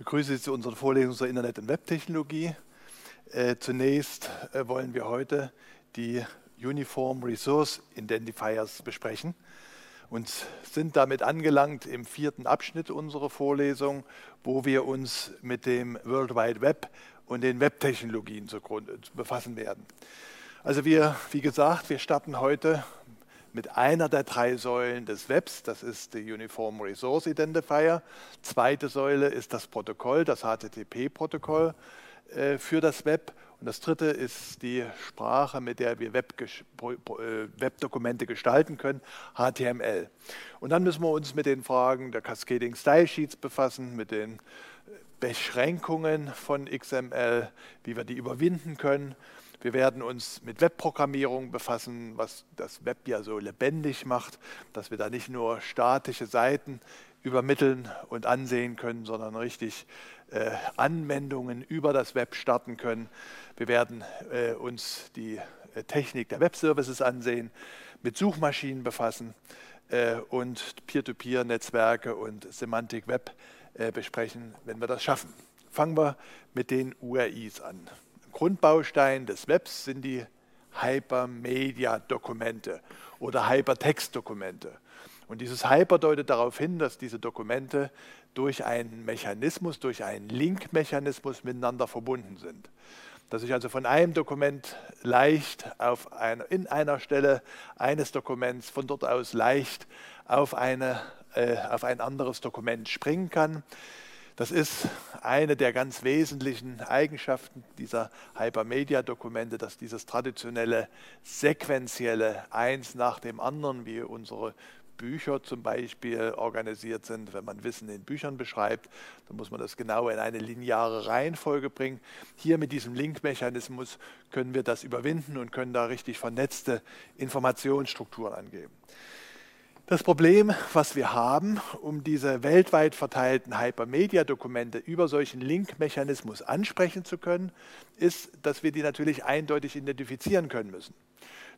begrüße Sie zu unserer Vorlesung zur Internet- und Webtechnologie. Äh, zunächst äh, wollen wir heute die Uniform Resource Identifiers besprechen und sind damit angelangt im vierten Abschnitt unserer Vorlesung, wo wir uns mit dem World Wide Web und den Webtechnologien befassen werden. Also wir, wie gesagt, wir starten heute mit einer der drei Säulen des Webs, das ist die Uniform Resource Identifier. Zweite Säule ist das Protokoll, das HTTP-Protokoll äh, für das Web. Und das dritte ist die Sprache, mit der wir äh, Webdokumente gestalten können, HTML. Und dann müssen wir uns mit den Fragen der Cascading Style Sheets befassen, mit den Beschränkungen von XML, wie wir die überwinden können wir werden uns mit Webprogrammierung befassen, was das Web ja so lebendig macht, dass wir da nicht nur statische Seiten übermitteln und ansehen können, sondern richtig äh, Anwendungen über das Web starten können. Wir werden äh, uns die äh, Technik der Webservices ansehen, mit Suchmaschinen befassen äh, und Peer-to-Peer-Netzwerke und Semantik Web äh, besprechen, wenn wir das schaffen. Fangen wir mit den URIs an. Grundbaustein des Webs sind die Hypermedia-Dokumente oder Hypertext-Dokumente. Und dieses Hyper deutet darauf hin, dass diese Dokumente durch einen Mechanismus, durch einen Link-Mechanismus miteinander verbunden sind. Dass ich also von einem Dokument leicht auf eine, in einer Stelle eines Dokuments von dort aus leicht auf, eine, äh, auf ein anderes Dokument springen kann. Das ist eine der ganz wesentlichen Eigenschaften dieser Hypermedia-Dokumente, dass dieses traditionelle, sequentielle eins nach dem anderen, wie unsere Bücher zum Beispiel organisiert sind. Wenn man Wissen in Büchern beschreibt, dann muss man das genau in eine lineare Reihenfolge bringen. Hier mit diesem Link-Mechanismus können wir das überwinden und können da richtig vernetzte Informationsstrukturen angeben. Das Problem, was wir haben, um diese weltweit verteilten Hypermedia-Dokumente über solchen Link-Mechanismus ansprechen zu können, ist, dass wir die natürlich eindeutig identifizieren können müssen.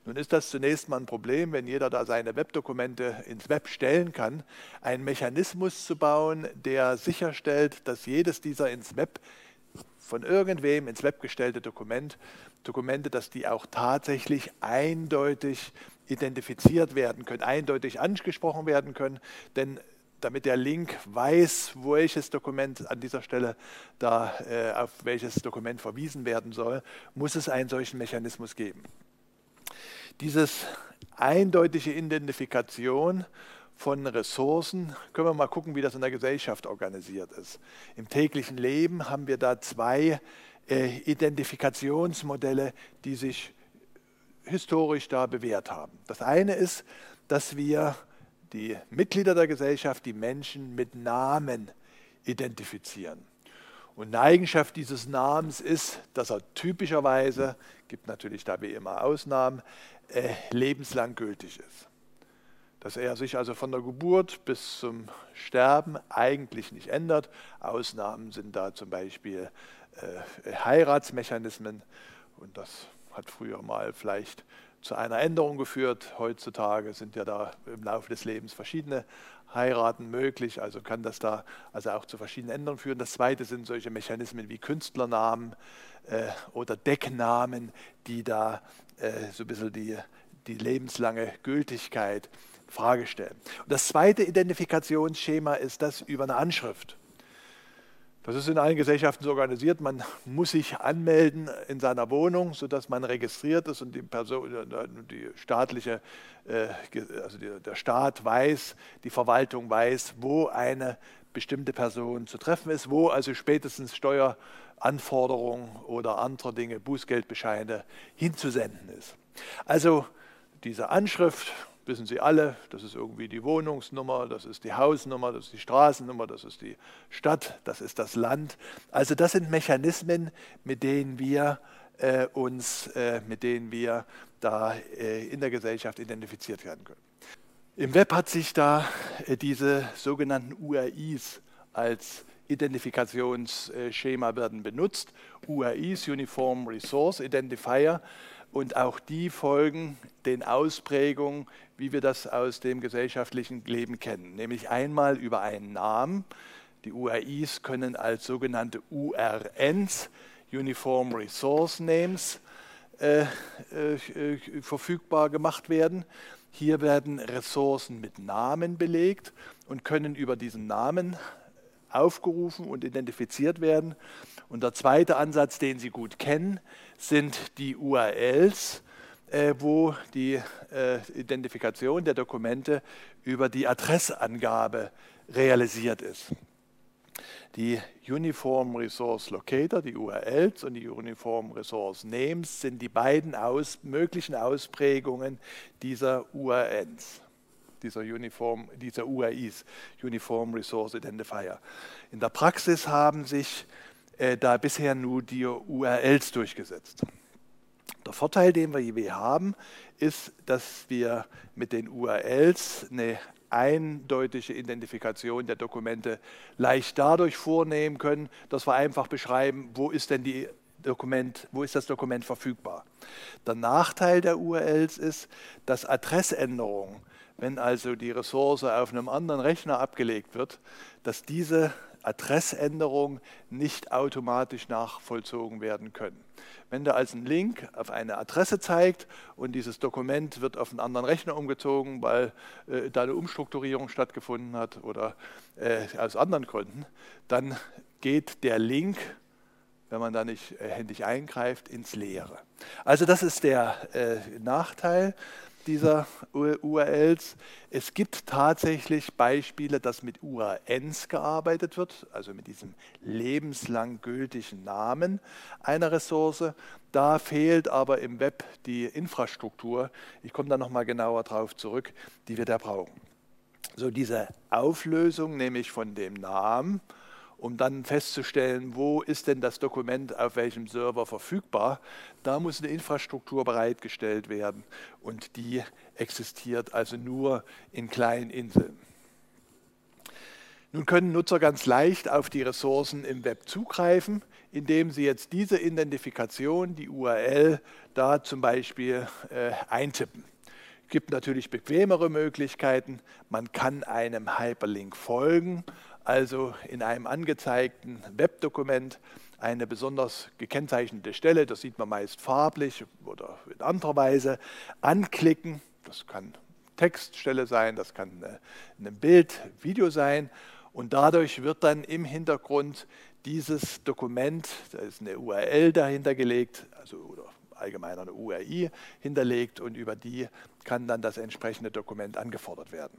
Nun ist das zunächst mal ein Problem, wenn jeder da seine Webdokumente ins Web stellen kann, einen Mechanismus zu bauen, der sicherstellt, dass jedes dieser ins Web von irgendwem ins Web gestellte Dokument, Dokumente, dass die auch tatsächlich eindeutig identifiziert werden können, eindeutig angesprochen werden können, denn damit der Link weiß, welches Dokument an dieser Stelle da äh, auf welches Dokument verwiesen werden soll, muss es einen solchen Mechanismus geben. Dieses eindeutige Identifikation von Ressourcen können wir mal gucken, wie das in der Gesellschaft organisiert ist. Im täglichen Leben haben wir da zwei äh, Identifikationsmodelle, die sich historisch da bewährt haben. Das eine ist, dass wir die Mitglieder der Gesellschaft, die Menschen mit Namen identifizieren. Und eine Eigenschaft dieses Namens ist, dass er typischerweise, gibt natürlich da wie immer Ausnahmen, äh, lebenslang gültig ist. Dass er sich also von der Geburt bis zum Sterben eigentlich nicht ändert. Ausnahmen sind da zum Beispiel äh, Heiratsmechanismen und das hat früher mal vielleicht zu einer Änderung geführt. Heutzutage sind ja da im Laufe des Lebens verschiedene Heiraten möglich, also kann das da also auch zu verschiedenen Änderungen führen. Das zweite sind solche Mechanismen wie Künstlernamen äh, oder Decknamen, die da äh, so ein bisschen die, die lebenslange Gültigkeit in Frage stellen. Und das zweite Identifikationsschema ist das über eine Anschrift. Das ist in allen Gesellschaften so organisiert. Man muss sich anmelden in seiner Wohnung, sodass man registriert ist und die, Person, die staatliche, äh, also der Staat weiß, die Verwaltung weiß, wo eine bestimmte Person zu treffen ist, wo also spätestens Steueranforderungen oder andere Dinge, Bußgeldbescheide hinzusenden ist. Also diese Anschrift wissen Sie alle, das ist irgendwie die Wohnungsnummer, das ist die Hausnummer, das ist die Straßennummer, das ist die Stadt, das ist das Land. Also das sind Mechanismen, mit denen wir äh, uns, äh, mit denen wir da äh, in der Gesellschaft identifiziert werden können. Im Web hat sich da äh, diese sogenannten URIs als Identifikationsschema werden benutzt. URIs, Uniform Resource Identifier, und auch die folgen den Ausprägungen, wie wir das aus dem gesellschaftlichen Leben kennen. Nämlich einmal über einen Namen, Die URIs können als sogenannte URNs, Uniform Resource Names, äh, äh, verfügbar gemacht werden. Hier werden Ressourcen mit Namen belegt und können über diesen Namen aufgerufen und identifiziert werden. Und der zweite Ansatz, den Sie gut kennen, sind die URLs, äh, wo die äh, Identifikation der Dokumente über die Adressangabe realisiert ist. Die Uniform Resource Locator, die URLs und die Uniform Resource Names sind die beiden aus, möglichen Ausprägungen dieser URNs, dieser, Uniform, dieser URIs, Uniform Resource Identifier. In der Praxis haben sich äh, da bisher nur die URLs durchgesetzt. Der Vorteil, den wir hier haben, ist, dass wir mit den URLs eine eindeutige Identifikation der Dokumente leicht dadurch vornehmen können, dass wir einfach beschreiben, wo ist denn die Dokument, wo ist das Dokument verfügbar. Der Nachteil der URLs ist, dass Adressänderungen, wenn also die Ressource auf einem anderen Rechner abgelegt wird, dass diese Adressänderungen nicht automatisch nachvollzogen werden können. Wenn der als ein Link auf eine Adresse zeigt und dieses Dokument wird auf einen anderen Rechner umgezogen, weil äh, da eine Umstrukturierung stattgefunden hat oder äh, aus anderen Gründen, dann geht der Link, wenn man da nicht äh, händisch eingreift, ins Leere. Also das ist der äh, Nachteil dieser URLs. Es gibt tatsächlich Beispiele, dass mit URNs gearbeitet wird, also mit diesem lebenslang gültigen Namen einer Ressource. Da fehlt aber im Web die Infrastruktur. Ich komme da nochmal genauer drauf zurück, die wir da brauchen. So diese Auflösung nämlich von dem Namen um dann festzustellen, wo ist denn das Dokument auf welchem Server verfügbar. Da muss eine Infrastruktur bereitgestellt werden und die existiert also nur in kleinen Inseln. Nun können Nutzer ganz leicht auf die Ressourcen im Web zugreifen, indem sie jetzt diese Identifikation, die URL, da zum Beispiel äh, eintippen. Es gibt natürlich bequemere Möglichkeiten. Man kann einem Hyperlink folgen also in einem angezeigten Webdokument eine besonders gekennzeichnete Stelle, das sieht man meist farblich oder in anderer Weise, anklicken. Das kann Textstelle sein, das kann ein Bild, Video sein. Und dadurch wird dann im Hintergrund dieses Dokument, da ist eine URL dahinter gelegt, also oder allgemein eine URI hinterlegt und über die kann dann das entsprechende Dokument angefordert werden.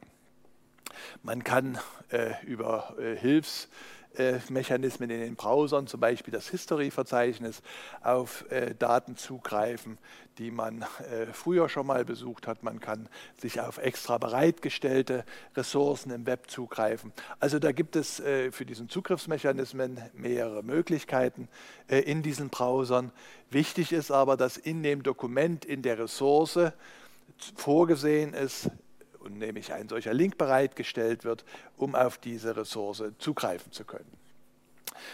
Man kann äh, über äh, Hilfsmechanismen in den Browsern, zum Beispiel das History-Verzeichnis, auf äh, Daten zugreifen, die man äh, früher schon mal besucht hat. Man kann sich auf extra bereitgestellte Ressourcen im Web zugreifen. Also da gibt es äh, für diesen Zugriffsmechanismen mehrere Möglichkeiten äh, in diesen Browsern. Wichtig ist aber, dass in dem Dokument, in der Ressource vorgesehen ist, und nämlich ein solcher Link bereitgestellt wird, um auf diese Ressource zugreifen zu können.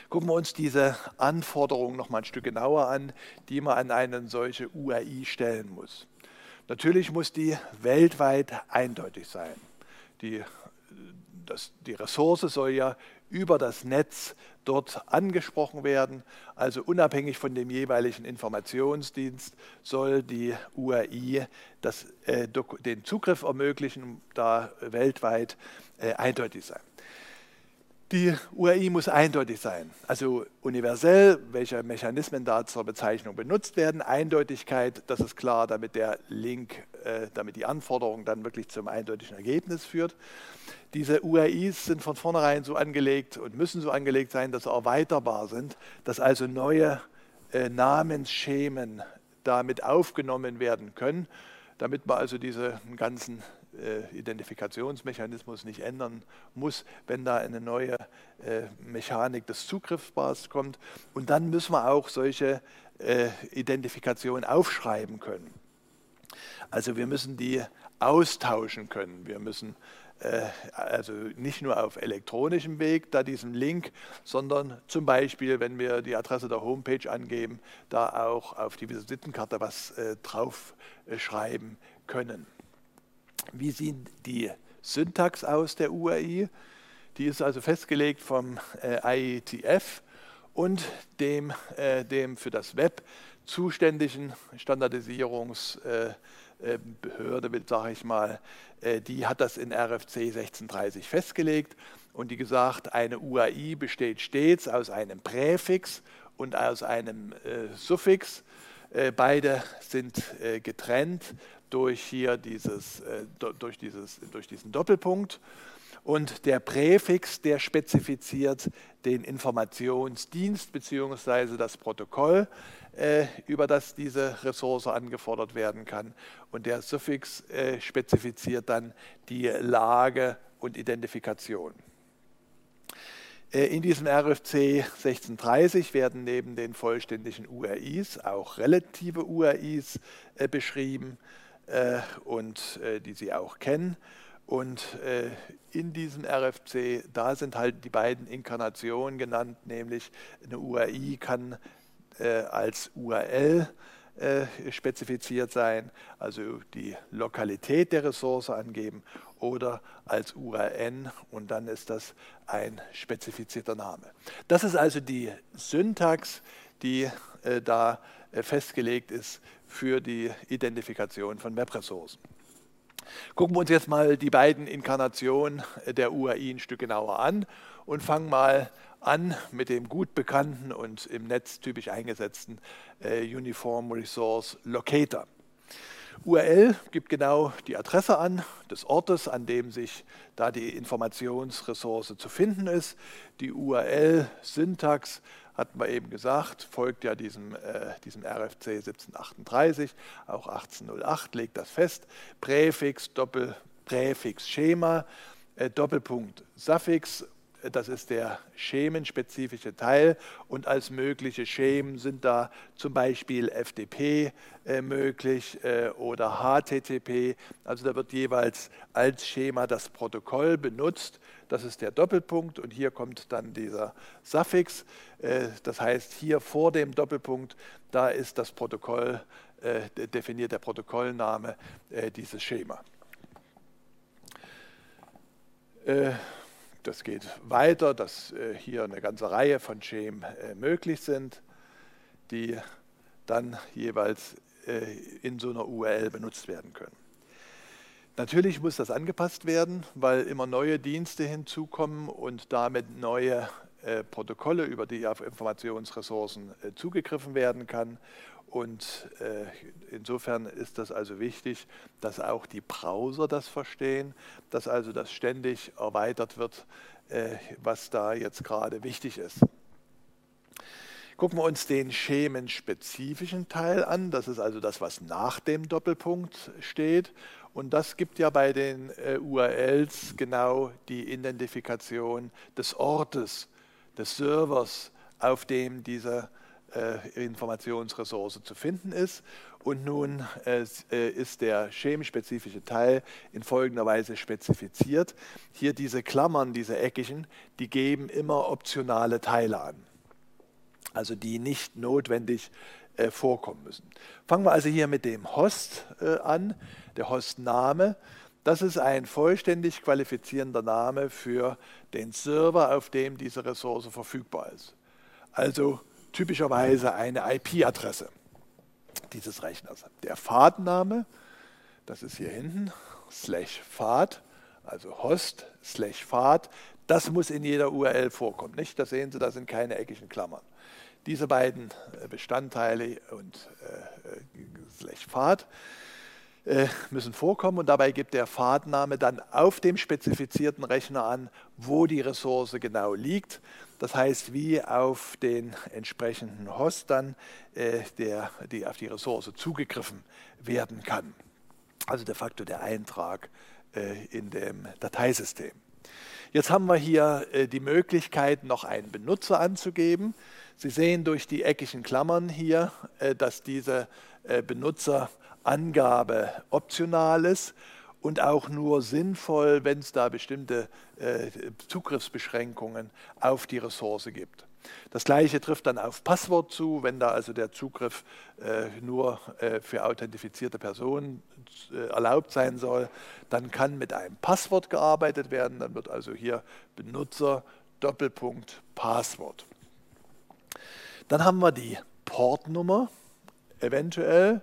Gucken wir uns diese Anforderungen noch mal ein Stück genauer an, die man an eine solche URI stellen muss. Natürlich muss die weltweit eindeutig sein. Die, das, die Ressource soll ja über das Netz dort angesprochen werden. Also unabhängig von dem jeweiligen Informationsdienst soll die URI das, äh, den Zugriff ermöglichen, da weltweit äh, eindeutig sein. Die URI muss eindeutig sein, also universell, welche Mechanismen da zur Bezeichnung benutzt werden. Eindeutigkeit, das ist klar, damit der Link, äh, damit die Anforderung dann wirklich zum eindeutigen Ergebnis führt. Diese URIs sind von vornherein so angelegt und müssen so angelegt sein, dass sie erweiterbar sind, dass also neue äh, Namensschemen damit aufgenommen werden können, damit man also diesen ganzen Identifikationsmechanismus nicht ändern muss, wenn da eine neue äh, Mechanik des Zugriffsbars kommt. Und dann müssen wir auch solche äh, Identifikationen aufschreiben können. Also wir müssen die austauschen können. Wir müssen äh, also nicht nur auf elektronischem Weg, da diesen Link, sondern zum Beispiel, wenn wir die Adresse der Homepage angeben, da auch auf die Visitenkarte was äh, draufschreiben können. Wie sieht die Syntax aus der URI? Die ist also festgelegt vom IETF und dem, dem für das Web zuständigen Standardisierungsbehörde, sage ich mal, die hat das in RFC 1630 festgelegt und die gesagt, eine UAI besteht stets aus einem Präfix und aus einem äh, Suffix. Äh, beide sind äh, getrennt durch hier dieses, äh, durch, dieses, durch diesen Doppelpunkt. Und der Präfix, der spezifiziert den Informationsdienst bzw. das Protokoll, äh, über das diese Ressource angefordert werden kann. Und der Suffix äh, spezifiziert dann die Lage und Identifikation. In diesem RFC 1630 werden neben den vollständigen URIs auch relative URIs beschrieben und die Sie auch kennen. Und in diesem RFC, da sind halt die beiden Inkarnationen genannt, nämlich eine URI kann als URL spezifiziert sein, also die Lokalität der Ressource angeben oder als URN und dann ist das ein spezifizierter Name. Das ist also die Syntax, die äh, da äh, festgelegt ist für die Identifikation von Webressourcen. Gucken wir uns jetzt mal die beiden Inkarnationen der UAI ein Stück genauer an und fangen mal an mit dem gut bekannten und im Netz typisch eingesetzten äh, Uniform Resource Locator. URL gibt genau die Adresse an des Ortes, an dem sich da die Informationsressource zu finden ist. Die URL-Syntax, hatten wir eben gesagt, folgt ja diesem, äh, diesem RFC 1738, auch 1808 legt das fest. Präfix, Doppelpräfix, Schema, äh, Doppelpunkt, Suffix das ist der schemenspezifische Teil und als mögliche Schemen sind da zum Beispiel FTP äh, möglich äh, oder HTTP. Also da wird jeweils als Schema das Protokoll benutzt. Das ist der Doppelpunkt und hier kommt dann dieser Suffix. Äh, das heißt, hier vor dem Doppelpunkt, da ist das Protokoll, äh, definiert der Protokollname äh, dieses Schema. Das geht weiter, dass hier eine ganze Reihe von Schemen möglich sind, die dann jeweils in so einer URL benutzt werden können. Natürlich muss das angepasst werden, weil immer neue Dienste hinzukommen und damit neue Protokolle, über die auf Informationsressourcen zugegriffen werden kann. Und äh, insofern ist das also wichtig, dass auch die Browser das verstehen, dass also das ständig erweitert wird, äh, was da jetzt gerade wichtig ist. Gucken wir uns den schemenspezifischen Teil an. Das ist also das, was nach dem Doppelpunkt steht. Und das gibt ja bei den äh, URLs genau die Identifikation des Ortes, des Servers, auf dem diese äh, Informationsressource zu finden ist. Und nun äh, äh, ist der chemisch-spezifische Teil in folgender Weise spezifiziert. Hier diese Klammern, diese eckigen, die geben immer optionale Teile an, also die nicht notwendig vorkommen müssen. Fangen wir also hier mit dem Host an, der Hostname. Das ist ein vollständig qualifizierender Name für den Server, auf dem diese Ressource verfügbar ist. Also typischerweise eine IP-Adresse dieses Rechners. Der Pfadname, das ist hier hinten, slash Pfad, also Host slash Pfad, das muss in jeder URL vorkommen. Nicht? Da sehen Sie, da sind keine eckigen Klammern. Diese beiden äh, Bestandteile und äh, äh, slash Pfad äh, müssen vorkommen und dabei gibt der Pfadname dann auf dem spezifizierten Rechner an, wo die Ressource genau liegt. Das heißt, wie auf den entsprechenden Host dann der, die auf die Ressource zugegriffen werden kann. Also de facto der Eintrag in dem Dateisystem. Jetzt haben wir hier die Möglichkeit, noch einen Benutzer anzugeben. Sie sehen durch die eckigen Klammern hier, äh, dass diese äh, Benutzerangabe optional ist und auch nur sinnvoll, wenn es da bestimmte äh, Zugriffsbeschränkungen auf die Ressource gibt. Das gleiche trifft dann auf Passwort zu, wenn da also der Zugriff nur für authentifizierte Personen erlaubt sein soll, dann kann mit einem Passwort gearbeitet werden, dann wird also hier Benutzer Doppelpunkt Passwort. Dann haben wir die Portnummer, eventuell,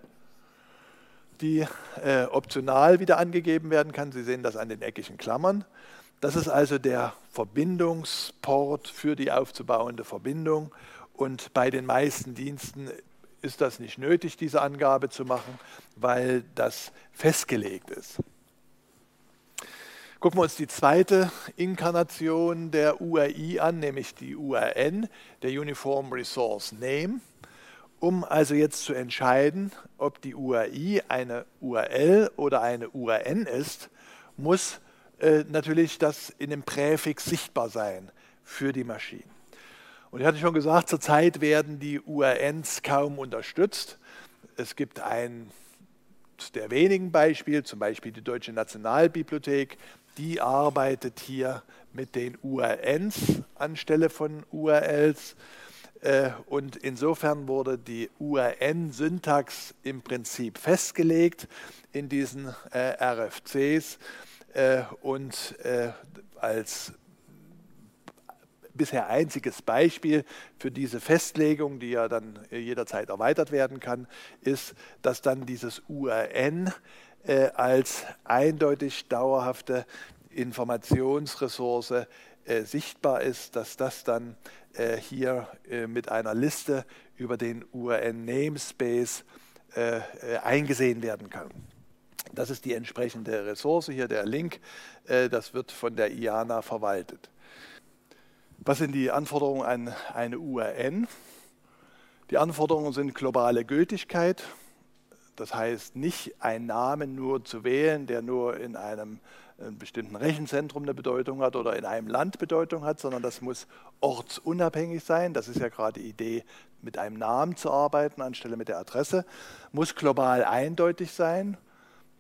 die äh, optional wieder angegeben werden kann. Sie sehen das an den eckigen Klammern. Das ist also der Verbindungsport für die aufzubauende Verbindung. Und bei den meisten Diensten ist das nicht nötig, diese Angabe zu machen, weil das festgelegt ist. Gucken wir uns die zweite Inkarnation der URI an, nämlich die URN, der Uniform Resource Name. Um also jetzt zu entscheiden, ob die URI eine URL oder eine URN ist, muss äh, natürlich das in dem Präfix sichtbar sein für die Maschinen. Und ich hatte schon gesagt, zurzeit werden die URNs kaum unterstützt. Es gibt ein der wenigen Beispiele, zum Beispiel die Deutsche Nationalbibliothek, die arbeitet hier mit den URNs anstelle von URLs. Äh, und insofern wurde die URN-Syntax im Prinzip festgelegt in diesen äh, RFCs äh, und als bisher einziges Beispiel für diese Festlegung, die ja dann jederzeit erweitert werden kann, ist, dass dann dieses URN äh, als eindeutig dauerhafte Informationsressource äh, sichtbar ist, dass das dann äh, hier äh, mit einer Liste über den URN-Namespace eingesehen werden kann. Das ist die entsprechende Ressource, hier der Link. Äh, das wird von der IANA verwaltet. Was sind die Anforderungen an eine URN? Die Anforderungen sind globale Gültigkeit. Das heißt, nicht einen Namen nur zu wählen, der nur in einem, einem bestimmten Rechenzentrum eine Bedeutung hat oder in einem Land Bedeutung hat, sondern das muss ortsunabhängig sein. Das ist ja gerade die Idee, mit einem Namen zu arbeiten anstelle mit der Adresse. Muss global eindeutig sein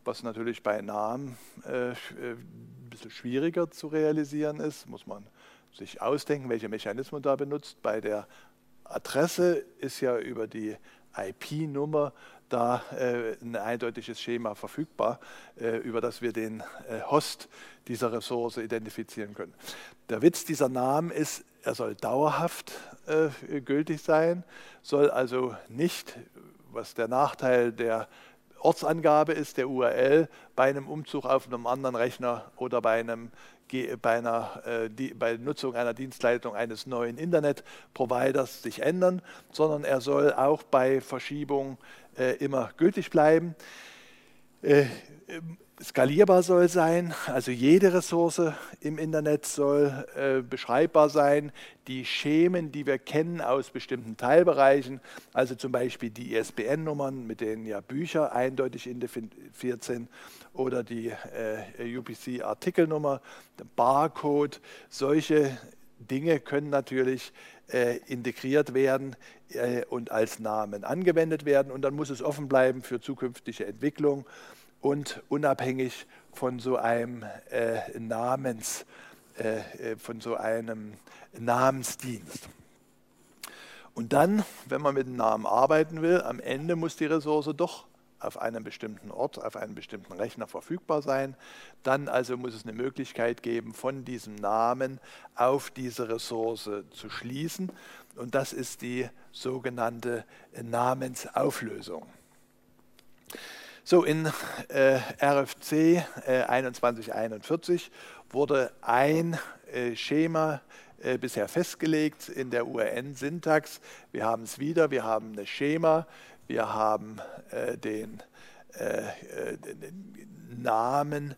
was natürlich bei Namen äh, ein bisschen schwieriger zu realisieren ist, muss man sich ausdenken, welche Mechanismen da benutzt. Bei der Adresse ist ja über die IP-Nummer da äh, ein eindeutiges Schema verfügbar, äh, über das wir den äh, Host dieser Ressource identifizieren können. Der Witz dieser Namen ist, er soll dauerhaft gültig sein, soll also nicht, was der Nachteil der Ortsangabe ist der URL bei einem Umzug auf einem anderen Rechner oder bei, einem, bei, einer, äh, bei Nutzung einer Dienstleitung eines neuen Internet-Providers sich ändern, sondern er soll auch bei Verschiebung äh, immer gültig bleiben. Skalierbar soll sein, also jede Ressource im Internet soll äh, beschreibbar sein. Die Schemen, die wir kennen aus bestimmten Teilbereichen, also zum Beispiel die ISBN-Nummern, mit denen ja Bücher eindeutig identifiziert sind, oder die äh, UPC-Artikelnummer, Barcode, solche Dinge können natürlich äh, integriert werden äh, und als Namen angewendet werden. Und dann muss es offen bleiben für zukünftige Entwicklung und unabhängig von so einem äh, Namens, äh, äh, von so einem Namensdienst. Und dann, wenn man mit dem Namen arbeiten will, am Ende muss die Ressource doch auf einem bestimmten Ort, auf einem bestimmten Rechner verfügbar sein. Dann also muss es eine Möglichkeit geben, von diesem Namen auf diese Ressource zu schließen. Und das ist die sogenannte Namensauflösung. So, in äh, RFC äh, 2141 wurde ein äh, Schema äh, bisher festgelegt in der URN-Syntax. Wir haben es wieder, wir haben ein Schema, wir haben äh, den, äh, den, Namen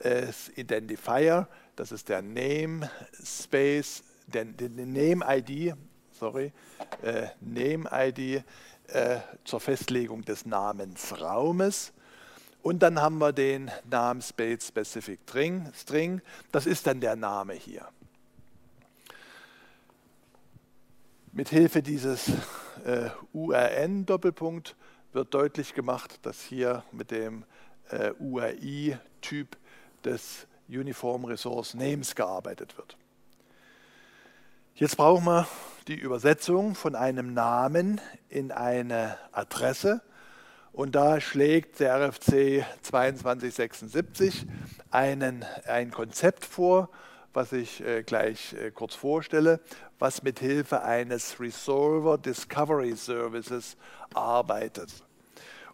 des Identifier, das ist der Namespace, den, den Name-ID, sorry, Name-ID äh, zur Festlegung des Namensraumes. Und dann haben wir den Namenspace Specific String. Das ist dann der Name hier. Mit Hilfe dieses äh, URN-Doppelpunkt wird deutlich gemacht, dass hier mit dem äh, URI-Typ des Uniform Resource Names gearbeitet wird. Jetzt brauchen wir die Übersetzung von einem Namen in eine Adresse. Und da schlägt der RFC 2276 einen, ein Konzept vor, was ich äh, gleich äh, kurz vorstelle, was mit Hilfe eines Resolver Discovery Services arbeitet.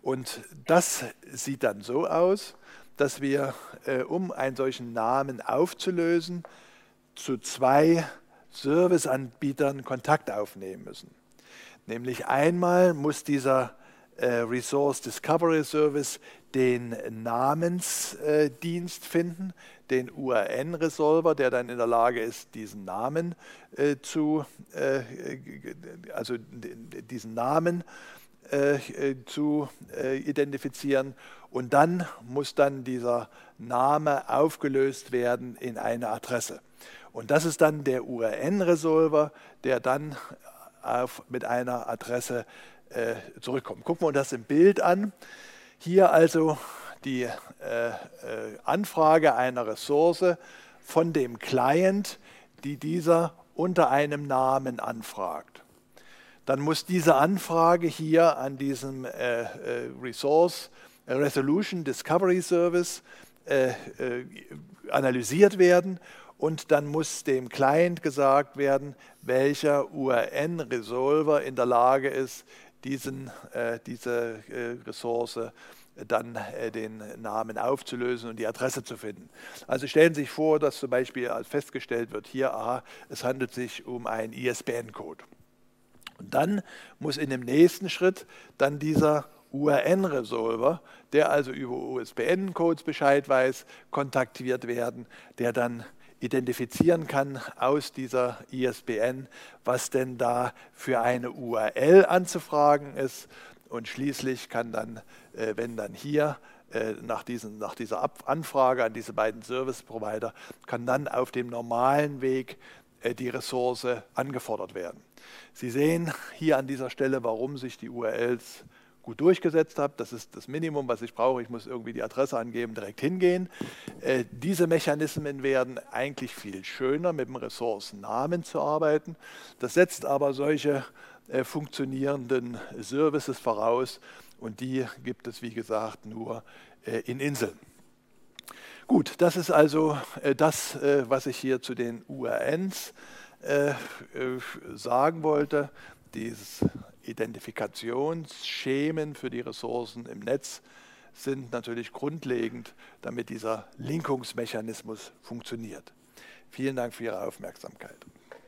Und das sieht dann so aus, dass wir, äh, um einen solchen Namen aufzulösen, zu zwei Serviceanbietern Kontakt aufnehmen müssen. Nämlich einmal muss dieser äh, Resource Discovery Service den Namensdienst finden, den URN-Resolver, der dann in der Lage ist, diesen Namen äh, zu, äh, also diesen Namen äh, zu äh, identifizieren. Und dann muss dann dieser Name aufgelöst werden in eine Adresse. Und das ist dann der URN-Resolver, der dann auf, mit einer Adresse äh, zurückkommt. Gucken wir uns das im Bild an. Hier also die äh, äh, Anfrage einer Ressource von dem Client, die dieser unter einem Namen anfragt. Dann muss diese Anfrage hier an diesem äh, äh Resource Resolution Discovery Service äh, analysiert werden und dann muss dem Client gesagt werden, welcher URN-Resolver in der Lage ist, diesen, äh, diese äh, Ressource dann äh, den Namen aufzulösen und die Adresse zu finden. Also stellen Sie sich vor, dass zum Beispiel festgestellt wird, hier, aha, es handelt sich um einen ISBN-Code. Und dann muss in dem nächsten Schritt dann dieser URN-Resolver, der also über USBN-Codes Bescheid weiß, kontaktiert werden, der dann identifizieren kann aus dieser ISBN, was denn da für eine URL anzufragen ist. Und schließlich kann dann, äh, wenn dann hier äh, nach, diesen, nach dieser Anfrage an diese beiden Service-Provider, kann dann auf dem normalen Weg die Ressource angefordert werden. Sie sehen hier an dieser Stelle, warum sich die URLs gut durchgesetzt habe. Das ist das Minimum, was ich brauche. Ich muss irgendwie die Adresse angeben, direkt hingehen. Äh, diese Mechanismen werden eigentlich viel schöner, mit dem Ressourcennamen zu arbeiten. Das setzt aber solche äh, funktionierenden Services voraus und die gibt es, wie gesagt, nur äh, in Inseln. Gut, das ist also äh, das, äh, was ich hier zu den URNs äh, sagen wollte. Dieses Identifikationsschemen für die Ressourcen im Netz sind natürlich grundlegend, damit dieser Linkungsmechanismus funktioniert. Vielen Dank für Ihre Aufmerksamkeit.